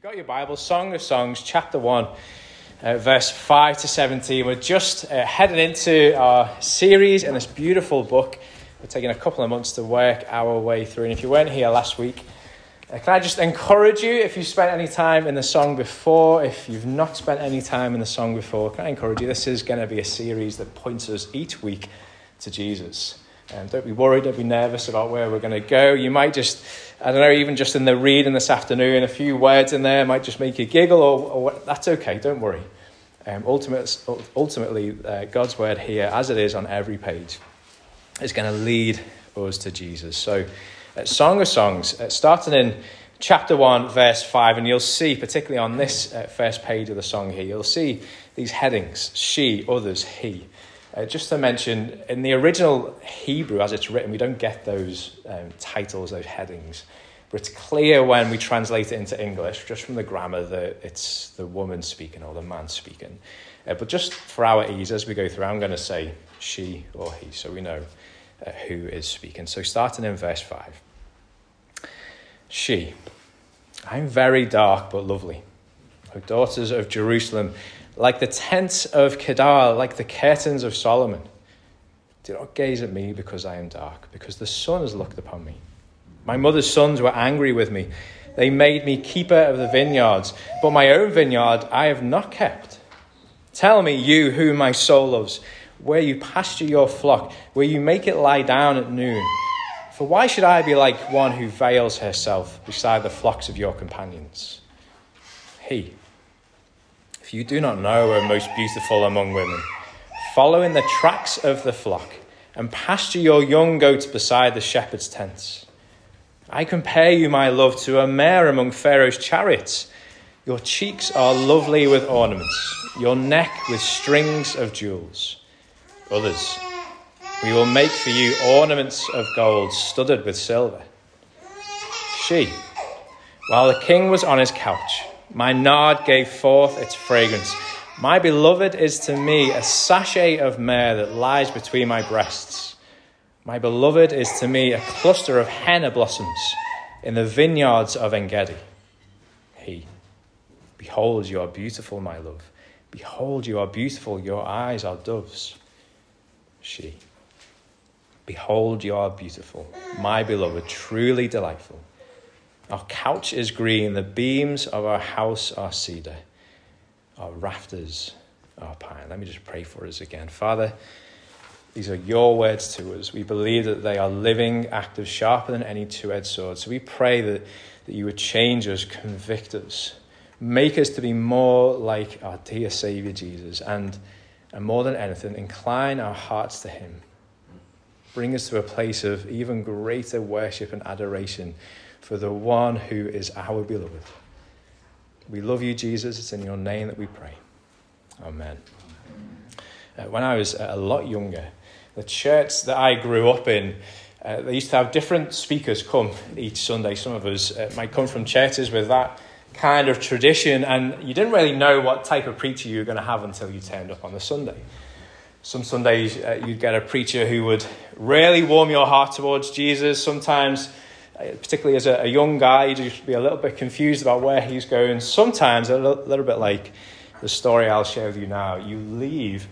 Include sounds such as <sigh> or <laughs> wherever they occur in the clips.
you've got your Bible, Song of Songs, chapter 1, uh, verse 5 to 17, we're just uh, heading into our series in this beautiful book. We're taking a couple of months to work our way through. And if you weren't here last week, uh, can I just encourage you, if you've spent any time in the song before, if you've not spent any time in the song before, can I encourage you? This is going to be a series that points us each week to Jesus. Um, don't be worried, don't be nervous about where we're going to go. You might just, I don't know, even just in the reading this afternoon, a few words in there might just make you giggle, or, or that's okay, don't worry. Um, ultimately, ultimately uh, God's word here, as it is on every page, is going to lead us to Jesus. So, uh, Song of Songs, uh, starting in chapter 1, verse 5, and you'll see, particularly on this uh, first page of the song here, you'll see these headings she, others, he. Uh, just to mention, in the original Hebrew, as it's written, we don't get those um, titles, those headings. But it's clear when we translate it into English, just from the grammar, that it's the woman speaking or the man speaking. Uh, but just for our ease, as we go through, I'm going to say she or he, so we know uh, who is speaking. So starting in verse 5. She. I'm very dark but lovely. O daughters of Jerusalem, like the tents of Kedar, like the curtains of Solomon. Do not gaze at me because I am dark, because the sun has looked upon me. My mother's sons were angry with me. They made me keeper of the vineyards, but my own vineyard I have not kept. Tell me, you whom my soul loves, where you pasture your flock, where you make it lie down at noon. For why should I be like one who veils herself beside the flocks of your companions? He if you do not know her most beautiful among women, follow in the tracks of the flock and pasture your young goats beside the shepherd's tents. I compare you, my love, to a mare among Pharaoh's chariots. Your cheeks are lovely with ornaments, your neck with strings of jewels. Others, we will make for you ornaments of gold studded with silver. She, while the king was on his couch, my nard gave forth its fragrance. My beloved is to me a sachet of myrrh that lies between my breasts. My beloved is to me a cluster of henna blossoms in the vineyards of Engedi. He, behold, you are beautiful, my love. Behold, you are beautiful, your eyes are doves. She, behold, you are beautiful, my beloved, truly delightful. Our couch is green, the beams of our house are cedar, our rafters are pine. Let me just pray for us again. Father, these are your words to us. We believe that they are living, active, sharper than any two edged sword. So we pray that, that you would change us, convict us, make us to be more like our dear Savior Jesus, and, and more than anything, incline our hearts to Him. Bring us to a place of even greater worship and adoration for the one who is our beloved. We love you, Jesus. It's in your name that we pray. Amen. Uh, when I was a lot younger, the church that I grew up in, uh, they used to have different speakers come each Sunday. Some of us uh, might come from churches with that kind of tradition, and you didn't really know what type of preacher you were going to have until you turned up on the Sunday. Some Sundays uh, you'd get a preacher who would really warm your heart towards Jesus. Sometimes Uh, particularly as a, a young guy, you just be a little bit confused about where he's going. Sometimes a little, little bit like the story I'll share with you now. You leave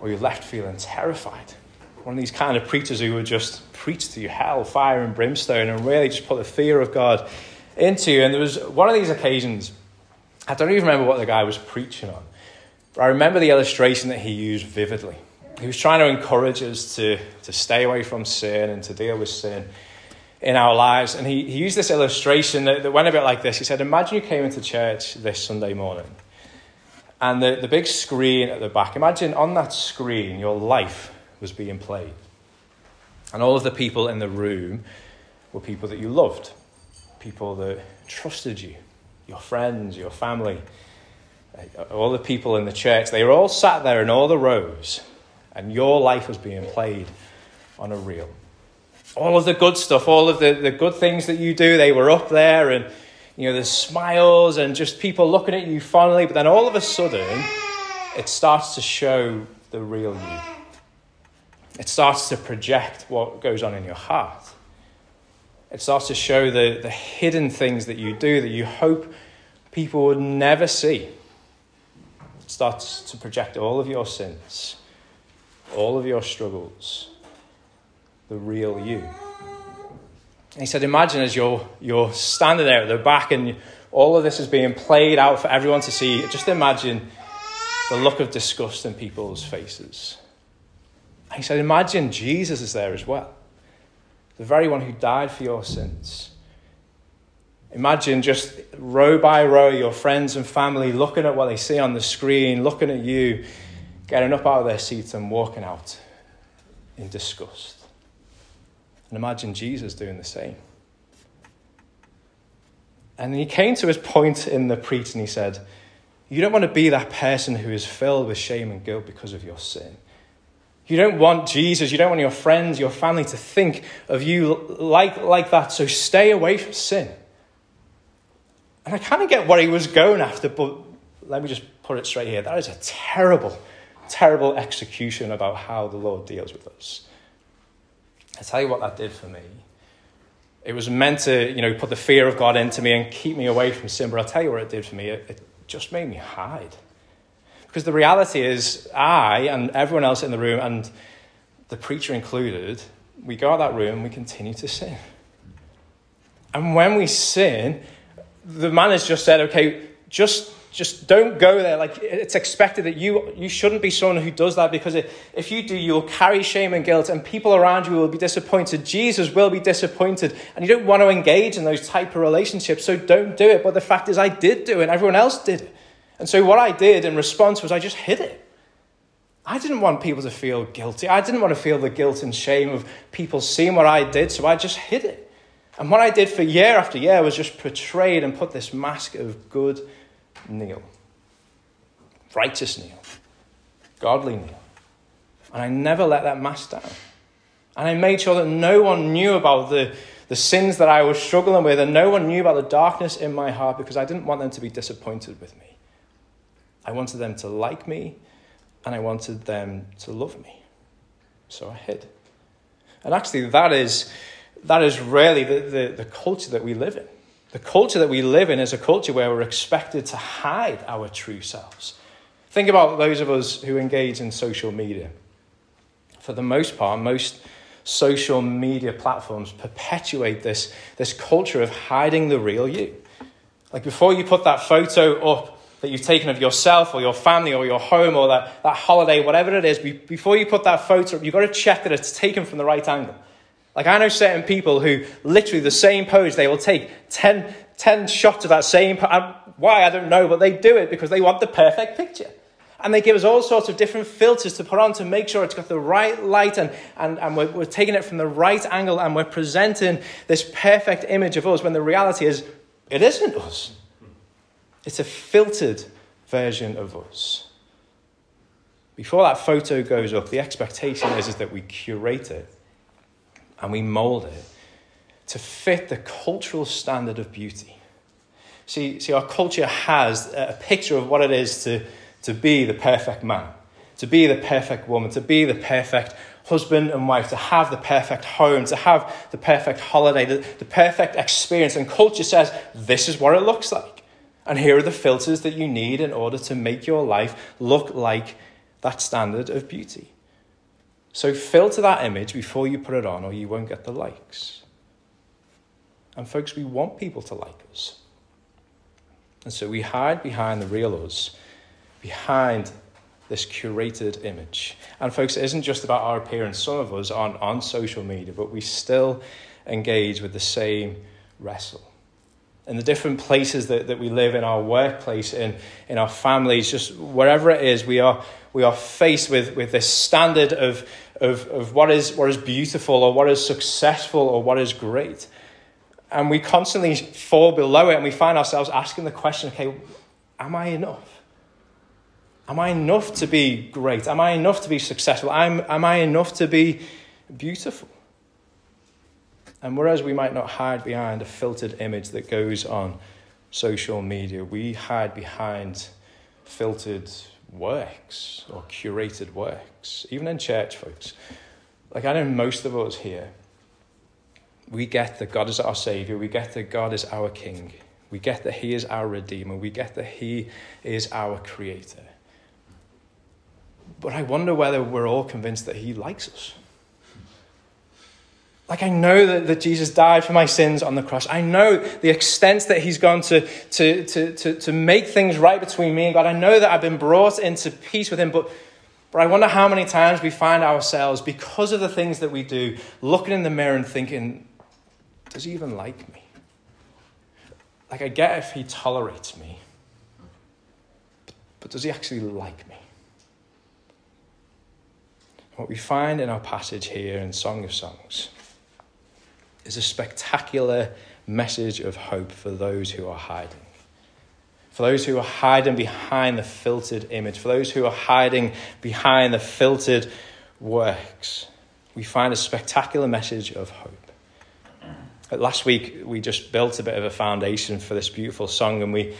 or you're left feeling terrified. One of these kind of preachers who would just preach to you hell, fire, and brimstone and really just put the fear of God into you. And there was one of these occasions, I don't even remember what the guy was preaching on, but I remember the illustration that he used vividly. He was trying to encourage us to, to stay away from sin and to deal with sin in our lives. And he, he used this illustration that, that went a bit like this. He said, Imagine you came into church this Sunday morning and the, the big screen at the back, imagine on that screen your life was being played. And all of the people in the room were people that you loved, people that trusted you, your friends, your family, uh, all the people in the church. They were all sat there in all the rows, and your life was being played on a reel all of the good stuff, all of the, the good things that you do, they were up there and, you know, the smiles and just people looking at you fondly. But then all of a sudden, it starts to show the real you. It starts to project what goes on in your heart. It starts to show the, the hidden things that you do that you hope people would never see It starts to project all of your sins, all of your struggles, the real you. And he said, Imagine as you're, you're standing there at the back and all of this is being played out for everyone to see. Just imagine the look of disgust in people's faces. And he said, Imagine Jesus is there as well, the very one who died for your sins. Imagine just row by row your friends and family looking at what they see on the screen, looking at you, getting up out of their seats and walking out in disgust. And imagine Jesus doing the same. And he came to his point in the preach and he said, You don't want to be that person who is filled with shame and guilt because of your sin. You don't want Jesus, you don't want your friends, your family to think of you like, like that, so stay away from sin. And I kind of get what he was going after, but let me just put it straight here. That is a terrible, terrible execution about how the Lord deals with us. I tell you what that did for me. It was meant to, you know, put the fear of God into me and keep me away from sin, but I'll tell you what it did for me. It, it just made me hide. Because the reality is, I and everyone else in the room, and the preacher included, we go out that room and we continue to sin. And when we sin, the man has just said, okay, just just don't go there. Like it's expected that you you shouldn't be someone who does that because if you do, you'll carry shame and guilt, and people around you will be disappointed. Jesus will be disappointed, and you don't want to engage in those type of relationships. So don't do it. But the fact is, I did do it, and everyone else did it. And so what I did in response was I just hid it. I didn't want people to feel guilty. I didn't want to feel the guilt and shame of people seeing what I did, so I just hid it. And what I did for year after year was just portrayed and put this mask of good Neil, righteous Neil, godly Neil. And I never let that mask down. And I made sure that no one knew about the, the sins that I was struggling with, and no one knew about the darkness in my heart because I didn't want them to be disappointed with me. I wanted them to like me, and I wanted them to love me. So I hid. And actually, that is that is really the, the, the culture that we live in. The culture that we live in is a culture where we're expected to hide our true selves. Think about those of us who engage in social media. For the most part, most social media platforms perpetuate this, this culture of hiding the real you. Like before you put that photo up that you've taken of yourself or your family or your home or that, that holiday, whatever it is, before you put that photo up, you've got to check that it's taken from the right angle. Like, I know certain people who literally the same pose, they will take 10, 10 shots of that same pose. Why, I don't know, but they do it because they want the perfect picture. And they give us all sorts of different filters to put on to make sure it's got the right light and, and, and we're, we're taking it from the right angle and we're presenting this perfect image of us when the reality is it isn't us. It's a filtered version of us. Before that photo goes up, the expectation is, is that we curate it and we mold it to fit the cultural standard of beauty. See, see, our culture has a picture of what it is to, to be the perfect man, to be the perfect woman, to be the perfect husband and wife, to have the perfect home, to have the perfect holiday, the, the perfect experience. And culture says this is what it looks like. And here are the filters that you need in order to make your life look like that standard of beauty. So filter that image before you put it on, or you won't get the likes. And folks, we want people to like us. And so we hide behind the real us, behind this curated image. And folks, it isn't just about our appearance. Some of us aren't on social media, but we still engage with the same wrestle. In the different places that, that we live, in our workplace, in, in our families, just wherever it is, we are, we are faced with, with this standard of, of, of what, is, what is beautiful or what is successful or what is great. And we constantly fall below it and we find ourselves asking the question okay, am I enough? Am I enough to be great? Am I enough to be successful? Am, am I enough to be beautiful? And whereas we might not hide behind a filtered image that goes on social media, we hide behind filtered works or curated works, even in church, folks. Like I know most of us here, we get that God is our Savior, we get that God is our King, We get that He is our Redeemer. We get that He is our Creator. But I wonder whether we're all convinced that He likes us. Like, I know that, that Jesus died for my sins on the cross. I know the extent that he's gone to, to, to, to, to make things right between me and God. I know that I've been brought into peace with him. But, but I wonder how many times we find ourselves, because of the things that we do, looking in the mirror and thinking, does he even like me? Like, I get if he tolerates me, but does he actually like me? What we find in our passage here in Song of Songs is a spectacular message of hope for those who are hiding. For those who are hiding behind the filtered image, for those who are hiding behind the filtered works, we find a spectacular message of hope. Last week, we just built a bit of a foundation for this beautiful song, and we,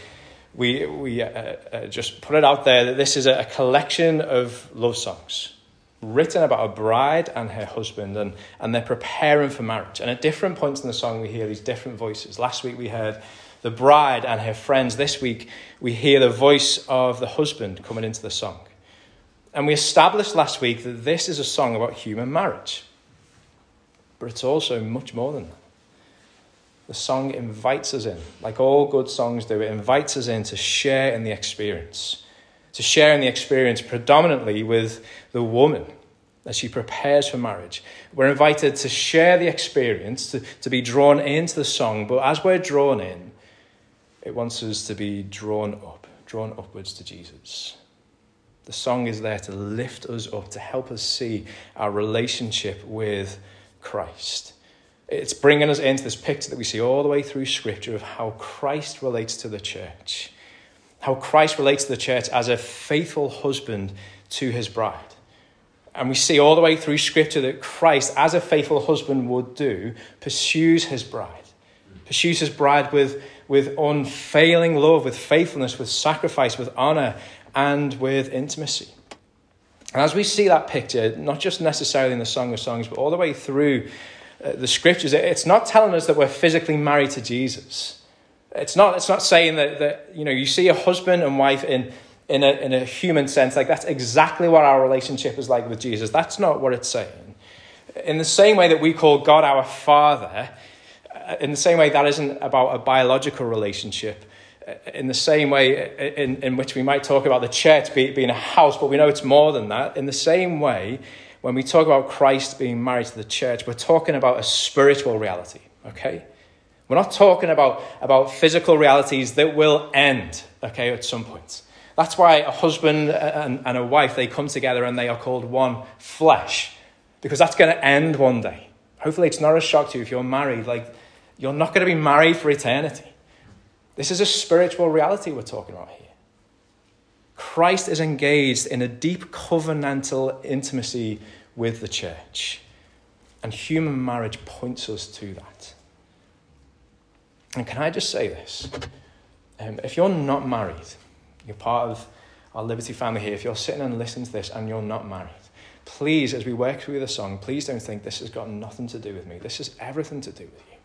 we, we uh, uh, just put it out there that this is a collection of love songs written about a bride and her husband, and, and they're preparing for marriage. And at different points in the song, we hear these different voices. Last week, we heard the bride and her friends. This week, we hear the voice of the husband coming into the song. And we established last week that this is a song about human marriage. But it's also much more than that. The song invites us in, like all good songs do, it invites us in to share in the experience to share in the experience predominantly with the woman as she prepares for marriage. We're invited to share the experience, to, to be drawn into the song, but as we're drawn in, it wants us to be drawn up, drawn upwards to Jesus. The song is there to lift us up, to help us see our relationship with Christ. It's bringing us into this picture that we see all the way through Scripture of how Christ relates to the church how Christ relates to the church as a faithful husband to his bride. And we see all the way through Scripture that Christ, as a faithful husband would do, pursues his bride, pursues his bride with, with unfailing love, with faithfulness, with sacrifice, with honor, and with intimacy. And as we see that picture, not just necessarily in the Song of Songs, but all the way through uh, the Scriptures, it's not telling us that we're physically married to Jesus. It's not, it's not saying that, that you know, you see a husband and wife in, in, a, in a human sense, like that's exactly what our relationship is like with Jesus. That's not what it's saying. In the same way that we call God our Father, uh, in the same way that isn't about a biological relationship, uh, in the same way uh, in, in which we might talk about the church being a house, but we know it's more than that, in the same way, when we talk about Christ being married to the church, we're talking about a spiritual reality, okay? We're not talking about, about physical realities that will end, okay, at some point. That's why a husband and, and a wife, they come together and they are called one flesh, because that's going to end one day. Hopefully, it's not a shock to you if you're married. Like, you're not going to be married for eternity. This is a spiritual reality we're talking about here. Christ is engaged in a deep covenantal intimacy with the church. And human marriage points us to that. And can I just say this? Um, if you're not married, you're part of our Liberty family here, if you're sitting and listening to this and you're not married, please, as we work through the song, please don't think this has got nothing to do with me. This has everything to do with you.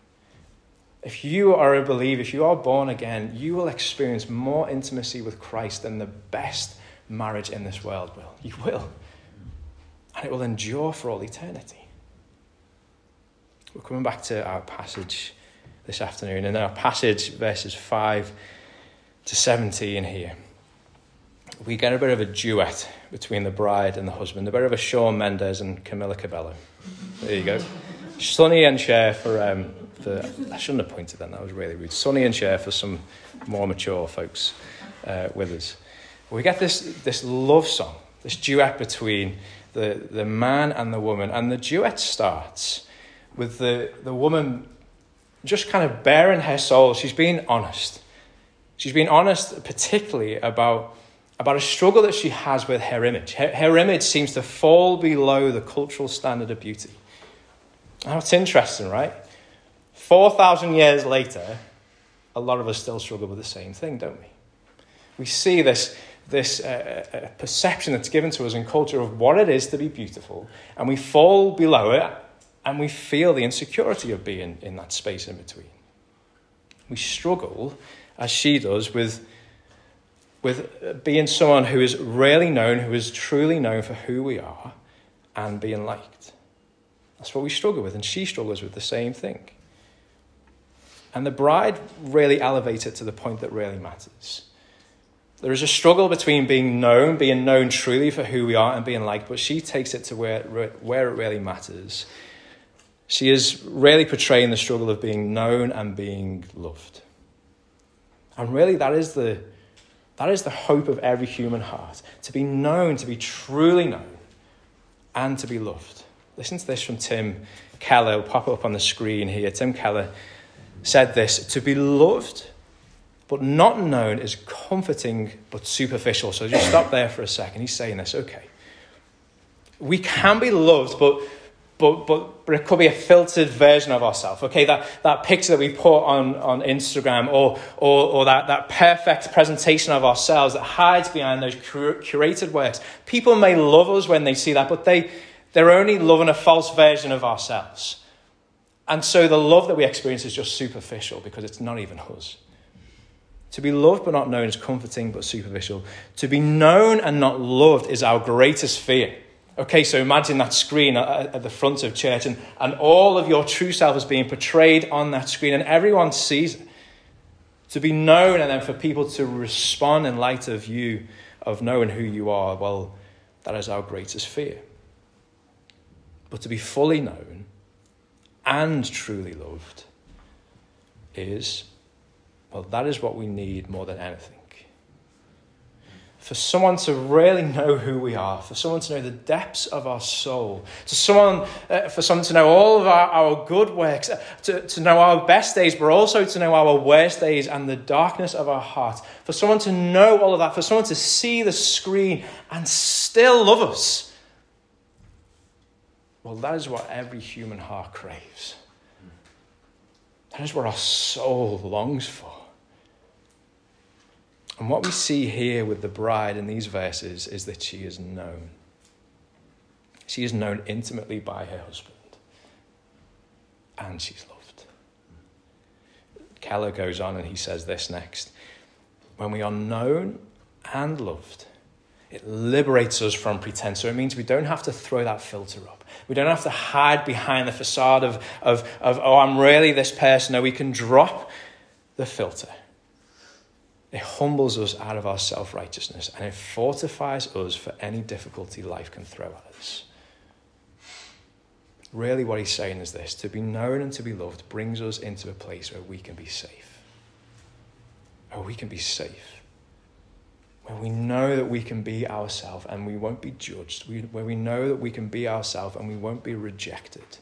If you are a believer, if you are born again, you will experience more intimacy with Christ than the best marriage in this world will. You will. And it will endure for all eternity. We're coming back to our passage this afternoon. In our passage, verses 5 to 17 here, we get a bit of a duet between the bride and the husband, a bit of a Shawn Mendes and Camila Cabello. There you go. Sonny and Cher for, um, for, I shouldn't have pointed then, that was really rude. Sonny and Cher for some more mature folks uh, with us. We get this, this love song, this duet between the, the man and the woman, and the duet starts with the, the woman just kind of baring her soul. She's being honest. She's being honest, particularly about, about a struggle that she has with her image. Her, her image seems to fall below the cultural standard of beauty. Now, it's interesting, right? 4,000 years later, a lot of us still struggle with the same thing, don't we? We see this, this uh, uh, perception that's given to us in culture of what it is to be beautiful, and we fall below it and we feel the insecurity of being in that space in between. We struggle, as she does, with, with being someone who is really known, who is truly known for who we are, and being liked. That's what we struggle with, and she struggles with the same thing. And the bride really elevates it to the point that really matters. There is a struggle between being known, being known truly for who we are, and being liked, but she takes it to where, where it really matters. She is really portraying the struggle of being known and being loved. And really, that is the, that is the hope of every human heart to be known, to be truly known, and to be loved. Listen to this from Tim Keller. It'll pop up on the screen here. Tim Keller said this To be loved but not known is comforting but superficial. So just stop there for a second. He's saying this, okay. We can be loved, but but, but, but it could be a filtered version of ourselves. Okay, that, that picture that we put on, on Instagram or, or, or that, that perfect presentation of ourselves that hides behind those cur- curated works. People may love us when they see that, but they, they're only loving a false version of ourselves. And so the love that we experience is just superficial because it's not even us. To be loved but not known is comforting but superficial. To be known and not loved is our greatest fear. Okay, so imagine that screen at, the front of church and, and all of your true self is being portrayed on that screen and everyone sees it. To be known and then for people to respond in light of you, of knowing who you are, well, that is our greatest fear. But to be fully known and truly loved is, well, that is what we need more than anything for someone to really know who we are, for someone to know the depths of our soul, to someone, uh, for someone to know all of our, our good works, uh, to, to know our best days, but also to know our worst days and the darkness of our heart, for someone to know all of that, for someone to see the screen and still love us. Well, that is what every human heart craves. That is what our soul longs for. And what we see here with the bride in these verses is that she is known. She is known intimately by her husband, and she's loved. Keller goes on and he says this next When we are known and loved, it liberates us from pretense. So it means we don't have to throw that filter up. We don't have to hide behind the facade of, of, of oh, I'm really this person. No, we can drop the filter it humbles us out of our self righteousness and it fortifies us for any difficulty life can throw at us. Really, what he's saying is this to be known and to be loved brings us into a place where we can be safe. Where we can be safe. Where we know that we can be ourselves and we won't be judged. Where we know that we can be ourselves and we won't be rejected.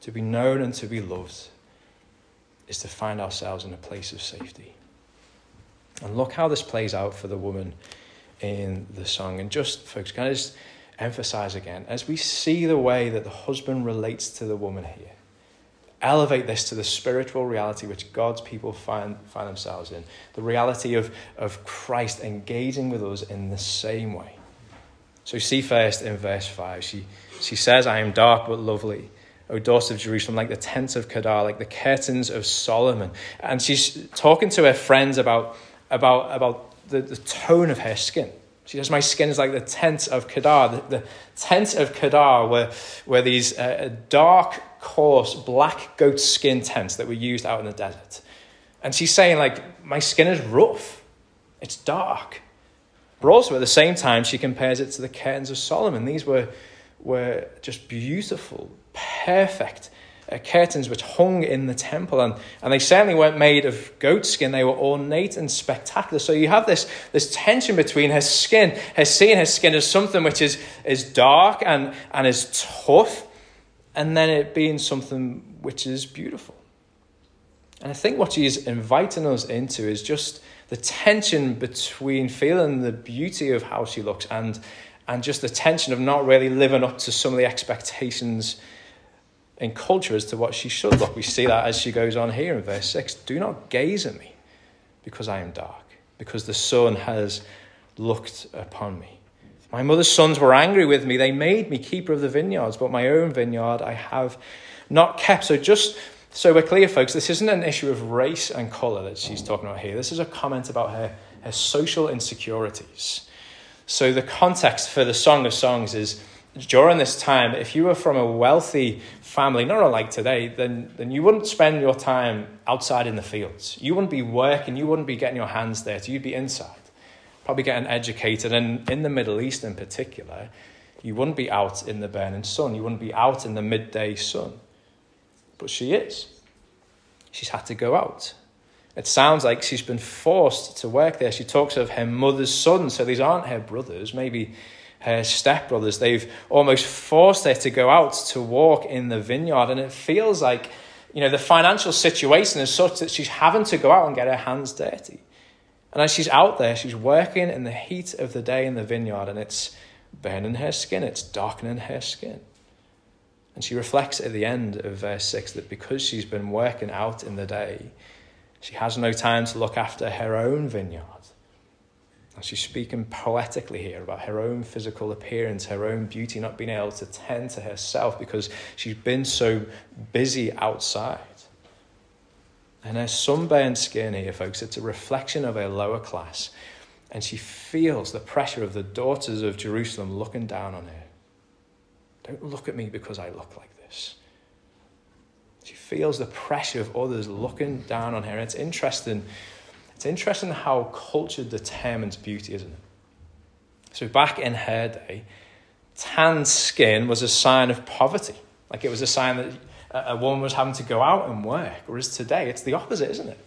To be known and to be loved is to find ourselves in a place of safety. And look how this plays out for the woman in the song. And just, folks, can I just emphasize again, as we see the way that the husband relates to the woman here, elevate this to the spiritual reality which God's people find, find themselves in, the reality of, of Christ engaging with us in the same way. So, see first in verse 5, she, she says, I am dark but lovely. O daughter of Jerusalem, like the tents of Kedar, like the curtains of Solomon. And she's talking to her friends about about, about the, the tone of her skin. She says, My skin is like the tent of Kedar. The, the tent of Kedar were, were these uh, dark, coarse, black goat skin tents that were used out in the desert. And she's saying, like, my skin is rough, it's dark. But also at the same time, she compares it to the curtains of Solomon. These were, were just beautiful, perfect uh, curtains which hung in the temple. And, and they certainly weren't made of goat skin, they were ornate and spectacular. So you have this, this tension between her skin, her seeing her skin as something which is, is dark and, and is tough, and then it being something which is beautiful. And I think what she's inviting us into is just the tension between feeling the beauty of how she looks and, and just the tension of not really living up to some of the expectations in culture as to what she should look. We see that as she goes on here in verse 6 Do not gaze at me because I am dark, because the sun has looked upon me. My mother's sons were angry with me. They made me keeper of the vineyards, but my own vineyard I have not kept. So just So we're clear, folks, this isn't an issue of race and colour that she's talking about here. This is a comment about her, her social insecurities. So the context for the Song of Songs is during this time, if you were from a wealthy family, not unlike today, then, then you wouldn't spend your time outside in the fields. You wouldn't be working, you wouldn't be getting your hands dirty, you'd be inside, probably getting educated. And in the Middle East in particular, you wouldn't be out in the burning sun, you wouldn't be out in the midday sun. But she is. She's had to go out. It sounds like she's been forced to work there. She talks of her mother's son, so these aren't her brothers, maybe her stepbrothers. They've almost forced her to go out to walk in the vineyard, and it feels like you know the financial situation is such that she's having to go out and get her hands dirty. And as she's out there, she's working in the heat of the day in the vineyard, and it's burning her skin, it's darkening her skin. And she reflects at the end of verse 6 that because she's been working out in the day, she has no time to look after her own vineyard. She's speaking poetically here about her own physical appearance, her own beauty, not being able to tend to herself because she's been so busy outside. And her sunburned skin here, folks, it's a reflection of her lower class. And she feels the pressure of the daughters of Jerusalem looking down on her. Don't look at me because I look like this. She feels the pressure of others looking down on her. It's interesting. It's interesting how culture determines beauty, isn't it? So back in her day, tanned skin was a sign of poverty. Like it was a sign that a woman was having to go out and work. Whereas today, it's the opposite, isn't it?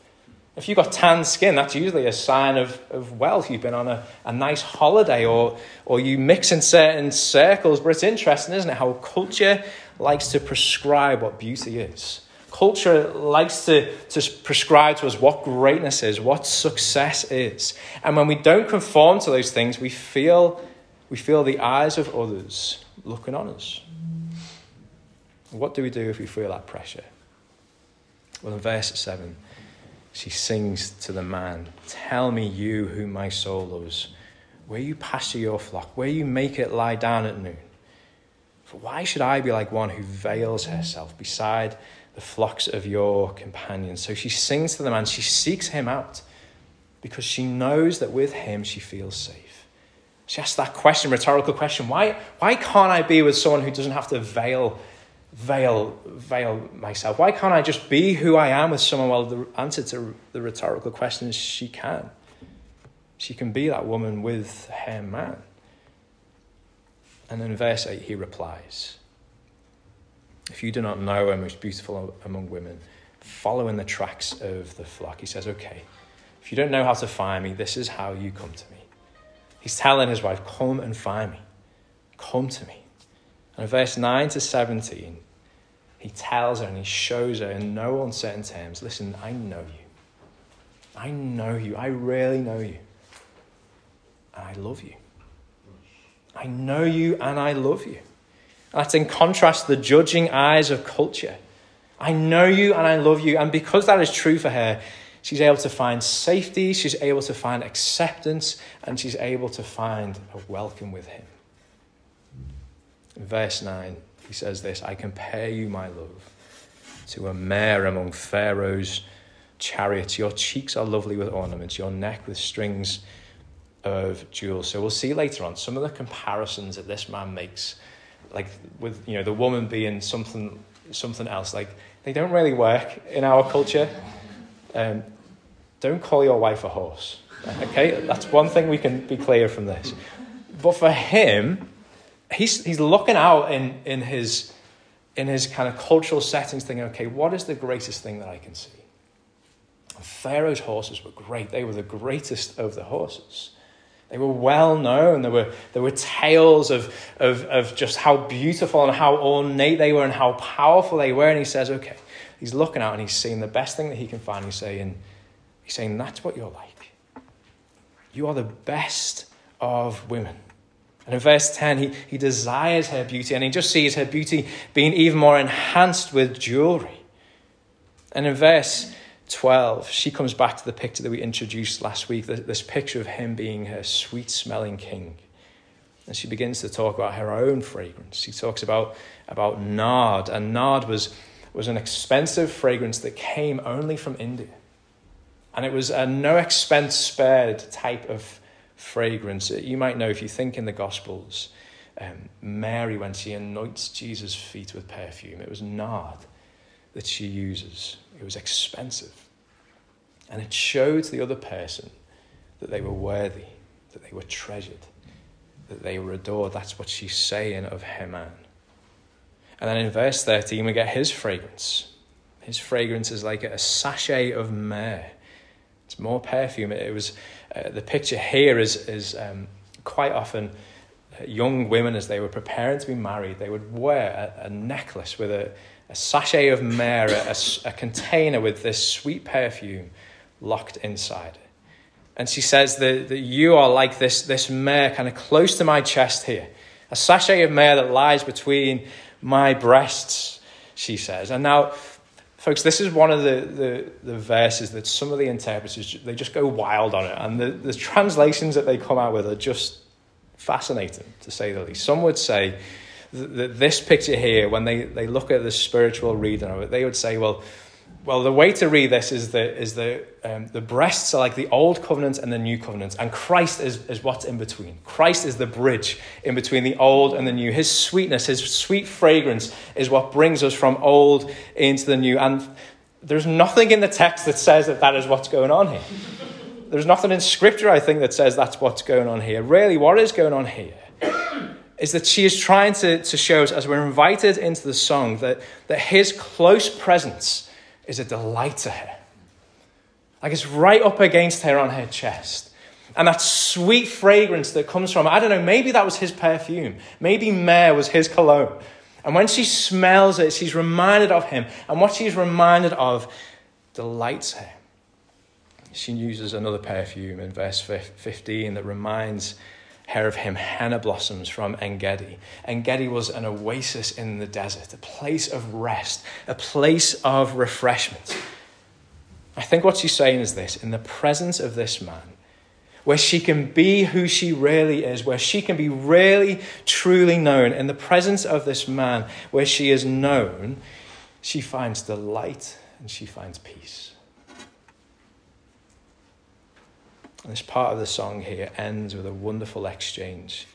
If you've got tan skin, that's usually a sign of, of wealth. You've been on a, a nice holiday or, or you mix in certain circles. But it's interesting, isn't it, how culture likes to prescribe what beauty is. Culture likes to, to prescribe to us what greatness is, what success is. And when we don't conform to those things, we feel, we feel the eyes of others looking on us. What do we do if we feel that pressure? Well, in verse 7, she sings to the man, Tell me, you whom my soul loves, where you pasture your flock, where you make it lie down at noon. For why should I be like one who veils herself beside the flocks of your companions? So she sings to the man, she seeks him out because she knows that with him she feels safe. She asks that question, rhetorical question why, why can't I be with someone who doesn't have to veil veil, veil myself? Why can't I just be who I am with someone? Well, the answer to the rhetorical question is she can. She can be that woman with her man. And in verse 8, he replies If you do not know her most beautiful among women, follow in the tracks of the flock. He says, Okay, if you don't know how to find me, this is how you come to me. He's telling his wife, Come and find me. Come to me. And in verse 9 to 17, he tells her and he shows her in no uncertain terms listen, I know you. I know you. I really know you. And I love you. I know you and I love you. That's in contrast to the judging eyes of culture. I know you and I love you. And because that is true for her, she's able to find safety, she's able to find acceptance, and she's able to find a welcome with him. In verse 9, he says this I compare you, my love, to a mare among Pharaoh's chariots. Your cheeks are lovely with ornaments, your neck with strings of jewels. So we'll see later on some of the comparisons that this man makes, like with you know the woman being something something else. Like they don't really work in our culture. Um, don't call your wife a horse. Okay, that's one thing we can be clear from this. But for him, he's, he's looking out in, in, his, in his kind of cultural settings, thinking, okay, what is the greatest thing that I can see? And Pharaoh's horses were great. They were the greatest of the horses. They were well known. There were, there were tales of, of, of just how beautiful and how ornate they were and how powerful they were. And he says, okay, he's looking out and he's seeing the best thing that he can find. He's saying, he's saying, that's what you're like. You are the best of women. And in verse 10, he, he desires her beauty and he just sees her beauty being even more enhanced with jewelry. And in verse 12, she comes back to the picture that we introduced last week this picture of him being her sweet smelling king. And she begins to talk about her own fragrance. She talks about, about nard, and nard was, was an expensive fragrance that came only from India. And it was a no expense spared type of fragrance. You might know if you think in the Gospels, um, Mary, when she anoints Jesus' feet with perfume, it was nard that she uses. It was expensive. And it showed the other person that they were worthy, that they were treasured, that they were adored. That's what she's saying of Haman. And then in verse 13, we get his fragrance. His fragrance is like a sachet of myrrh. It's more perfume. It was uh, the picture here is is um, quite often uh, young women as they were preparing to be married, they would wear a, a necklace with a, a sachet of myrrh, a, a container with this sweet perfume locked inside. And she says that, that you are like this, this myrrh kind of close to my chest here. A sachet of myrrh that lies between my breasts, she says. And now, folks, this is one of the, the, the verses that some of the interpreters, they just go wild on it. And the, the translations that they come out with are just fascinating, to say the least. Some would say this picture here, when they, they look at the spiritual reading of it, they would say, well, well, the way to read this is the, is the, um, the breasts are like the old covenant and the new covenant, and Christ is, is what's in between. Christ is the bridge in between the old and the new. His sweetness, his sweet fragrance is what brings us from old into the new. And there's nothing in the text that says that that is what's going on here. There's nothing in Scripture, I think, that says that's what's going on here. Really, what is going on here is that she is trying to, to show us, as we're invited into the song, that, that his close presence is a delight to her. Like it's right up against her on her chest. And that sweet fragrance that comes from, I don't know, maybe that was his perfume. Maybe myrrh was his cologne. And when she smells it, she's reminded of him. And what she's reminded of delights her. She uses another perfume in verse 15 that reminds hair of him henna blossoms from Engedi. Engedi was an oasis in the desert, a place of rest, a place of refreshment. I think what she's saying is this in the presence of this man, where she can be who she really is, where she can be really, truly known, in the presence of this man, where she is known, she finds delight and she finds peace. And this part of the song here ends with a wonderful exchange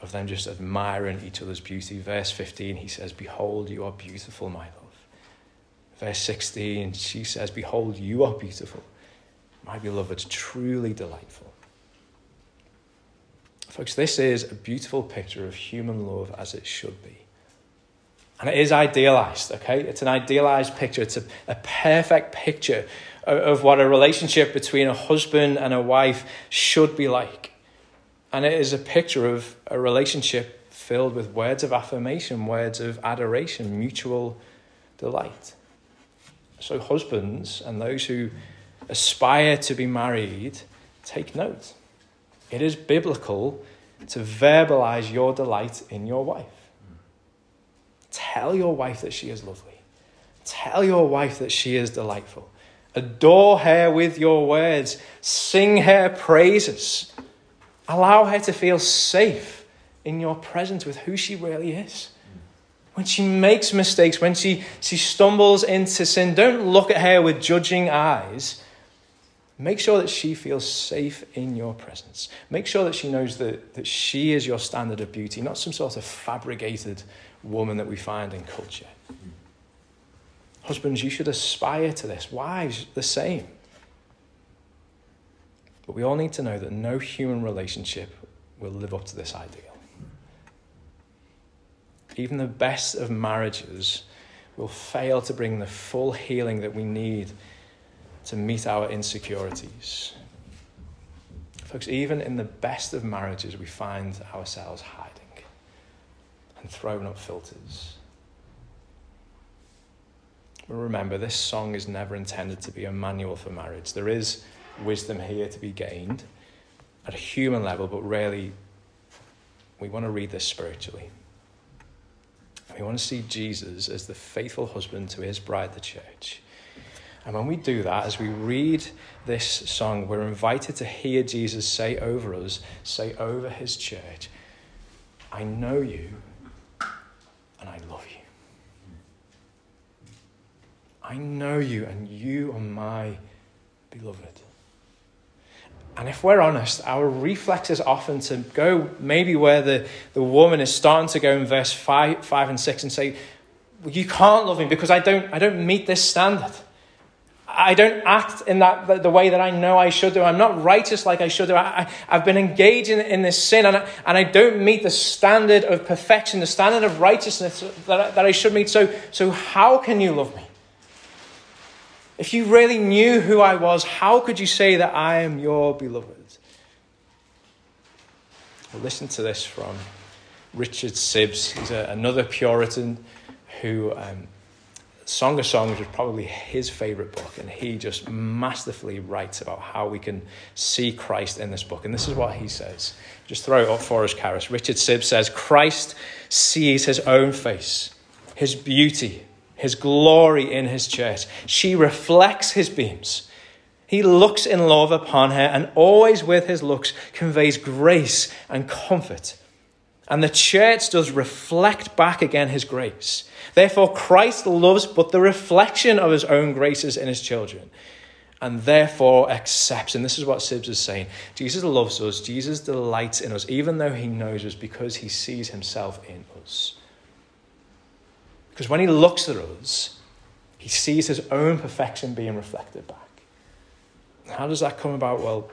of them just admiring each other's beauty. Verse 15, he says, Behold, you are beautiful, my love. Verse 16, she says, Behold, you are beautiful, my beloved, truly delightful. Folks, this is a beautiful picture of human love as it should be. And it is idealized, okay? It's an idealized picture. It's a, a perfect picture of what a relationship between a husband and a wife should be like. And it is a picture of a relationship filled with words of affirmation, words of adoration, mutual delight. So, husbands and those who aspire to be married, take note. It is biblical to verbalize your delight in your wife. Tell your wife that she is lovely. Tell your wife that she is delightful. Adore her with your words. Sing her praises. Allow her to feel safe in your presence with who she really is. When she makes mistakes, when she, she stumbles into sin, don't look at her with judging eyes. Make sure that she feels safe in your presence. Make sure that she knows that, that she is your standard of beauty, not some sort of fabricated woman that we find in culture. Husbands, you should aspire to this. Wives, the same. But we all need to know that no human relationship will live up to this ideal. Even the best of marriages will fail to bring the full healing that we need to meet our insecurities. Folks, even in the best of marriages, we find ourselves hiding and throwing up filters. Remember, this song is never intended to be a manual for marriage. There is wisdom here to be gained at a human level, but really, we want to read this spiritually. We want to see Jesus as the faithful husband to his bride, the church. And when we do that, as we read this song, we're invited to hear Jesus say over us, say over his church, I know you and I love you. I know you, and you are my beloved. And if we're honest, our reflex is often to go maybe where the, the woman is starting to go in verse 5, 5 and 6 and say, well, You can't love me because I don't, I don't meet this standard. I don't act in that the way that I know I should do. I'm not righteous like I should do. I, have been engaging in this sin and I, and I don't meet the standard of perfection, the standard of righteousness that, that I should meet. So, so how can you love me? If you really knew who I was, how could you say that I am your beloved? Well, listen to this from Richard Sibbes. He's a, another Puritan who um, Song of Songs was probably his favorite book, and he just masterfully writes about how we can see Christ in this book. And this is what he says. Just throw it up for us, Karis. Richard Sibbes says Christ sees his own face, his beauty, his glory in his church. She reflects his beams. He looks in love upon her and always with his looks conveys grace and comfort. And the church does reflect back again his grace. Therefore, Christ loves but the reflection of his own graces in his children and therefore accepts. And this is what Sibbes is saying Jesus loves us, Jesus delights in us, even though he knows us, because he sees himself in us. Because when he looks at us, he sees his own perfection being reflected back. How does that come about? Well,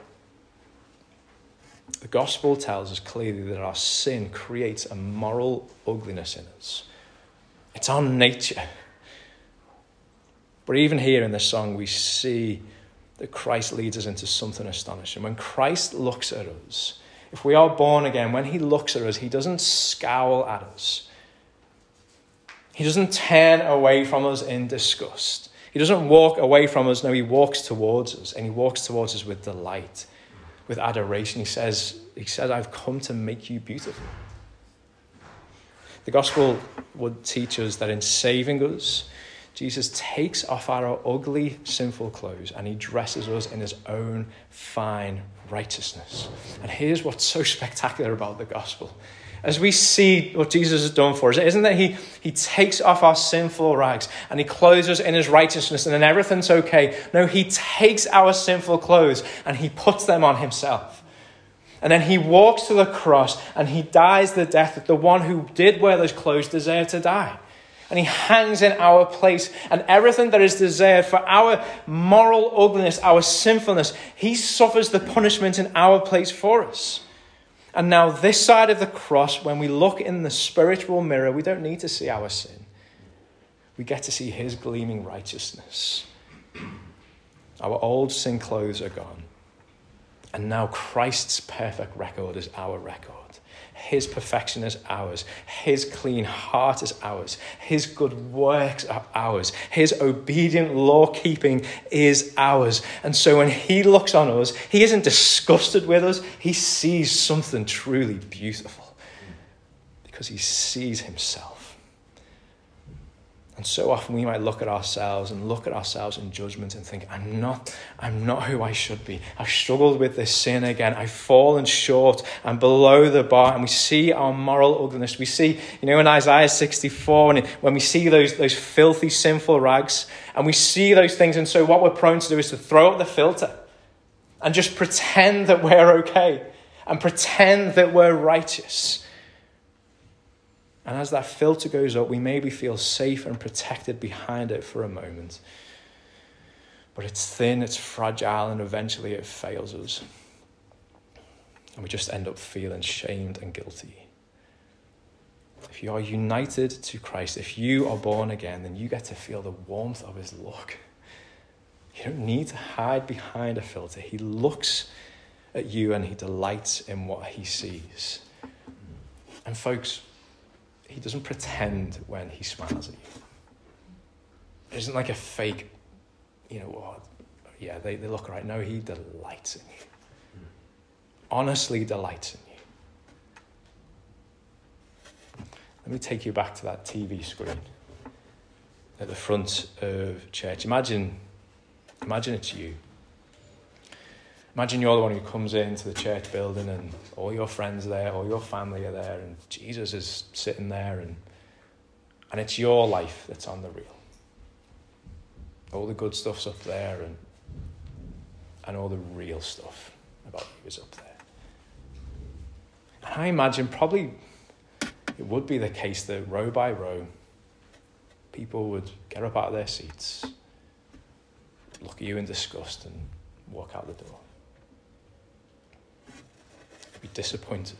the gospel tells us clearly that our sin creates a moral ugliness in us. It's our nature. But even here in this song, we see that Christ leads us into something astonishing. When Christ looks at us, if we are born again, when he looks at us, he doesn't scowl at us. He doesn't turn away from us in disgust. He doesn't walk away from us. No, he walks towards us, and he walks towards us with delight, with adoration. He says, he says I've come to make you beautiful. The gospel would teach us that in saving us, Jesus takes off our ugly, sinful clothes and he dresses us in his own fine righteousness. And here's what's so <laughs> spectacular about the gospel as we see what Jesus has done for us, isn't that he, he takes off our sinful rags and he clothes us in his righteousness and then everything's okay. No, he takes our sinful clothes and he puts them on himself. And then he walks to the cross and he dies the death that the one who did wear those clothes deserved to die. And he hangs in our place. And everything that is deserved for our moral ugliness, our sinfulness, he suffers the punishment in our place for us. And now, this side of the cross, when we look in the spiritual mirror, we don't need to see our sin. We get to see his gleaming righteousness. Our old sin clothes are gone. And now Christ's perfect record is our record. His perfection is ours. His clean heart is ours. His good works are ours. His obedient law keeping is ours. And so when He looks on us, He isn't disgusted with us. He sees something truly beautiful because He sees Himself. And so often we might look at ourselves and look at ourselves in judgment and think, I'm not, I'm not who I should be. I've struggled with this sin again. I've fallen short. I'm below the bar. And we see our moral ugliness. We see, you know, in Isaiah 64, when, when we see those, those filthy, sinful rags, and we see those things. And so what we're prone to do is to throw up the filter and just pretend that we're okay and pretend that we're righteous. And as that filter goes up, we maybe feel safe and protected behind it for a moment. But it's thin, it's fragile, and eventually it fails us. And we just end up feeling shamed and guilty. If you are united to Christ, if you are born again, then you get to feel the warmth of his look. You don't need to hide behind a filter. He looks at you and he delights in what he sees. And, folks, he doesn't pretend when he smiles at you. It isn't like a fake, you know, oh, yeah, they, they look right. No, he delights in you. Honestly delights in you. Let me take you back to that TV screen at the front of church. Imagine, imagine it's you. Imagine you're the one who comes into the church building and all your friends are there, all your family are there, and Jesus is sitting there, and, and it's your life that's on the reel. All the good stuff's up there, and, and all the real stuff about you is up there. And I imagine probably it would be the case that row by row, people would get up out of their seats, look at you in disgust, and walk out the door. Be disappointed.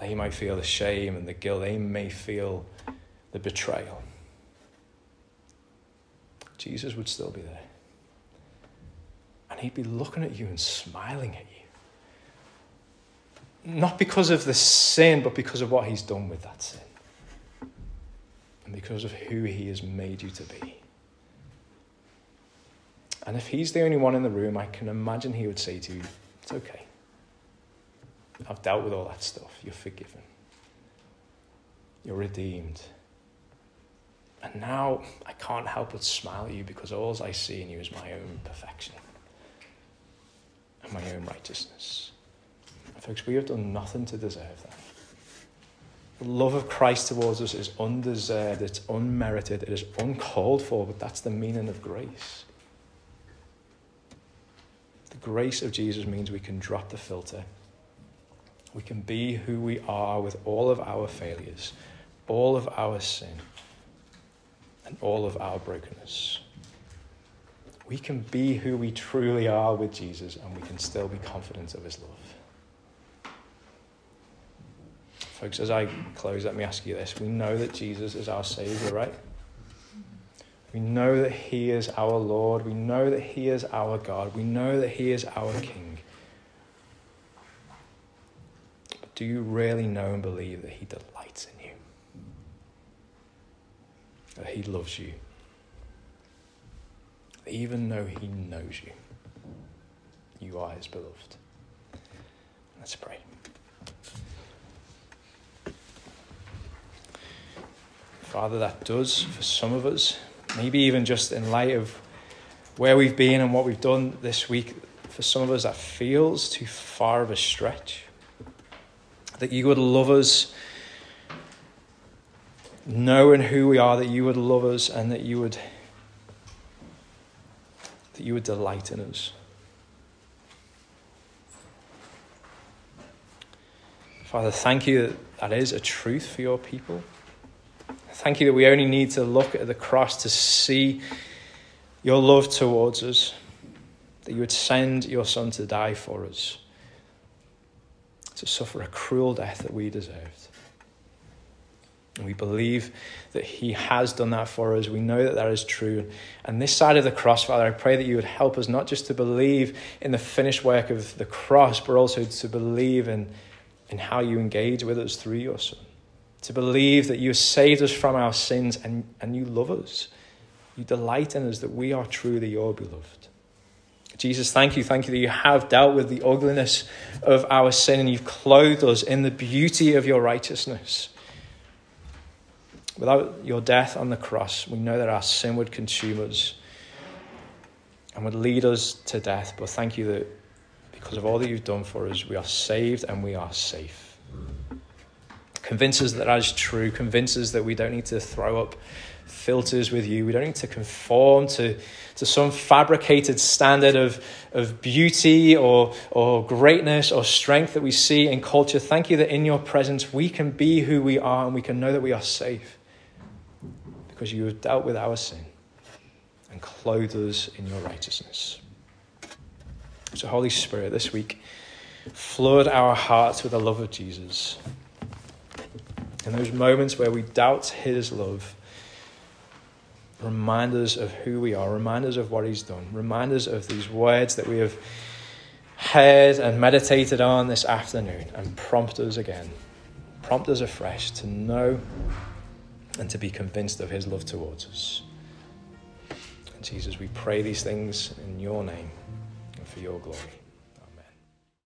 They might feel the shame and the guilt. They may feel the betrayal. Jesus would still be there. And he'd be looking at you and smiling at you. Not because of the sin, but because of what he's done with that sin. And because of who he has made you to be. And if he's the only one in the room, I can imagine he would say to you, It's okay. I've dealt with all that stuff. You're forgiven. You're redeemed. And now I can't help but smile at you because all I see in you is my own perfection and my own righteousness. And folks, we have done nothing to deserve that. The love of Christ towards us is undeserved, it's unmerited, it is uncalled for, but that's the meaning of grace. The grace of Jesus means we can drop the filter. We can be who we are with all of our failures, all of our sin, and all of our brokenness. We can be who we truly are with Jesus, and we can still be confident of his love. Folks, as I close, let me ask you this. We know that Jesus is our Savior, right? We know that He is our Lord. We know that He is our God. We know that He is our King. But do you really know and believe that He delights in you? That He loves you? Even though He knows you, you are His beloved. Let's pray. Father, that does for some of us Maybe even just in light of where we've been and what we've done this week, for some of us that feels too far of a stretch. That you would love us, knowing who we are, that you would love us and that you would that you would delight in us. Father, thank you that that is a truth for your people. Thank you that we only need to look at the cross to see your love towards us, that you would send your Son to die for us, to suffer a cruel death that we deserved. And we believe that He has done that for us. We know that that is true. And this side of the cross, Father, I pray that you would help us not just to believe in the finished work of the cross, but also to believe in, in how you engage with us through your Son to believe that you have saved us from our sins and, and you love us. You delight in us that we are truly your beloved. Jesus, thank you. Thank you that you have dealt with the ugliness of our sin and you've clothed us in the beauty of your righteousness. Without your death on the cross, we know that our sin would consume us and would lead us to death. But thank you that because of all that you've done for us, we are saved and we are safe. Convince us that that is true. Convince us that we don't need to throw up filters with you. We don't need to conform to, to some fabricated standard of, of beauty or, or greatness or strength that we see in culture. Thank you that in your presence we can be who we are and we can know that we are safe because you have dealt with our sin and clothed us in your righteousness. So, Holy Spirit, this week, flood our hearts with the love of Jesus. In those moments where we doubt His love, remind us of who we are, remind us of what He's done, remind us of these words that we have heard and meditated on this afternoon, and prompt us again, prompt us afresh to know and to be convinced of His love towards us. And Jesus, we pray these things in your name and for your glory.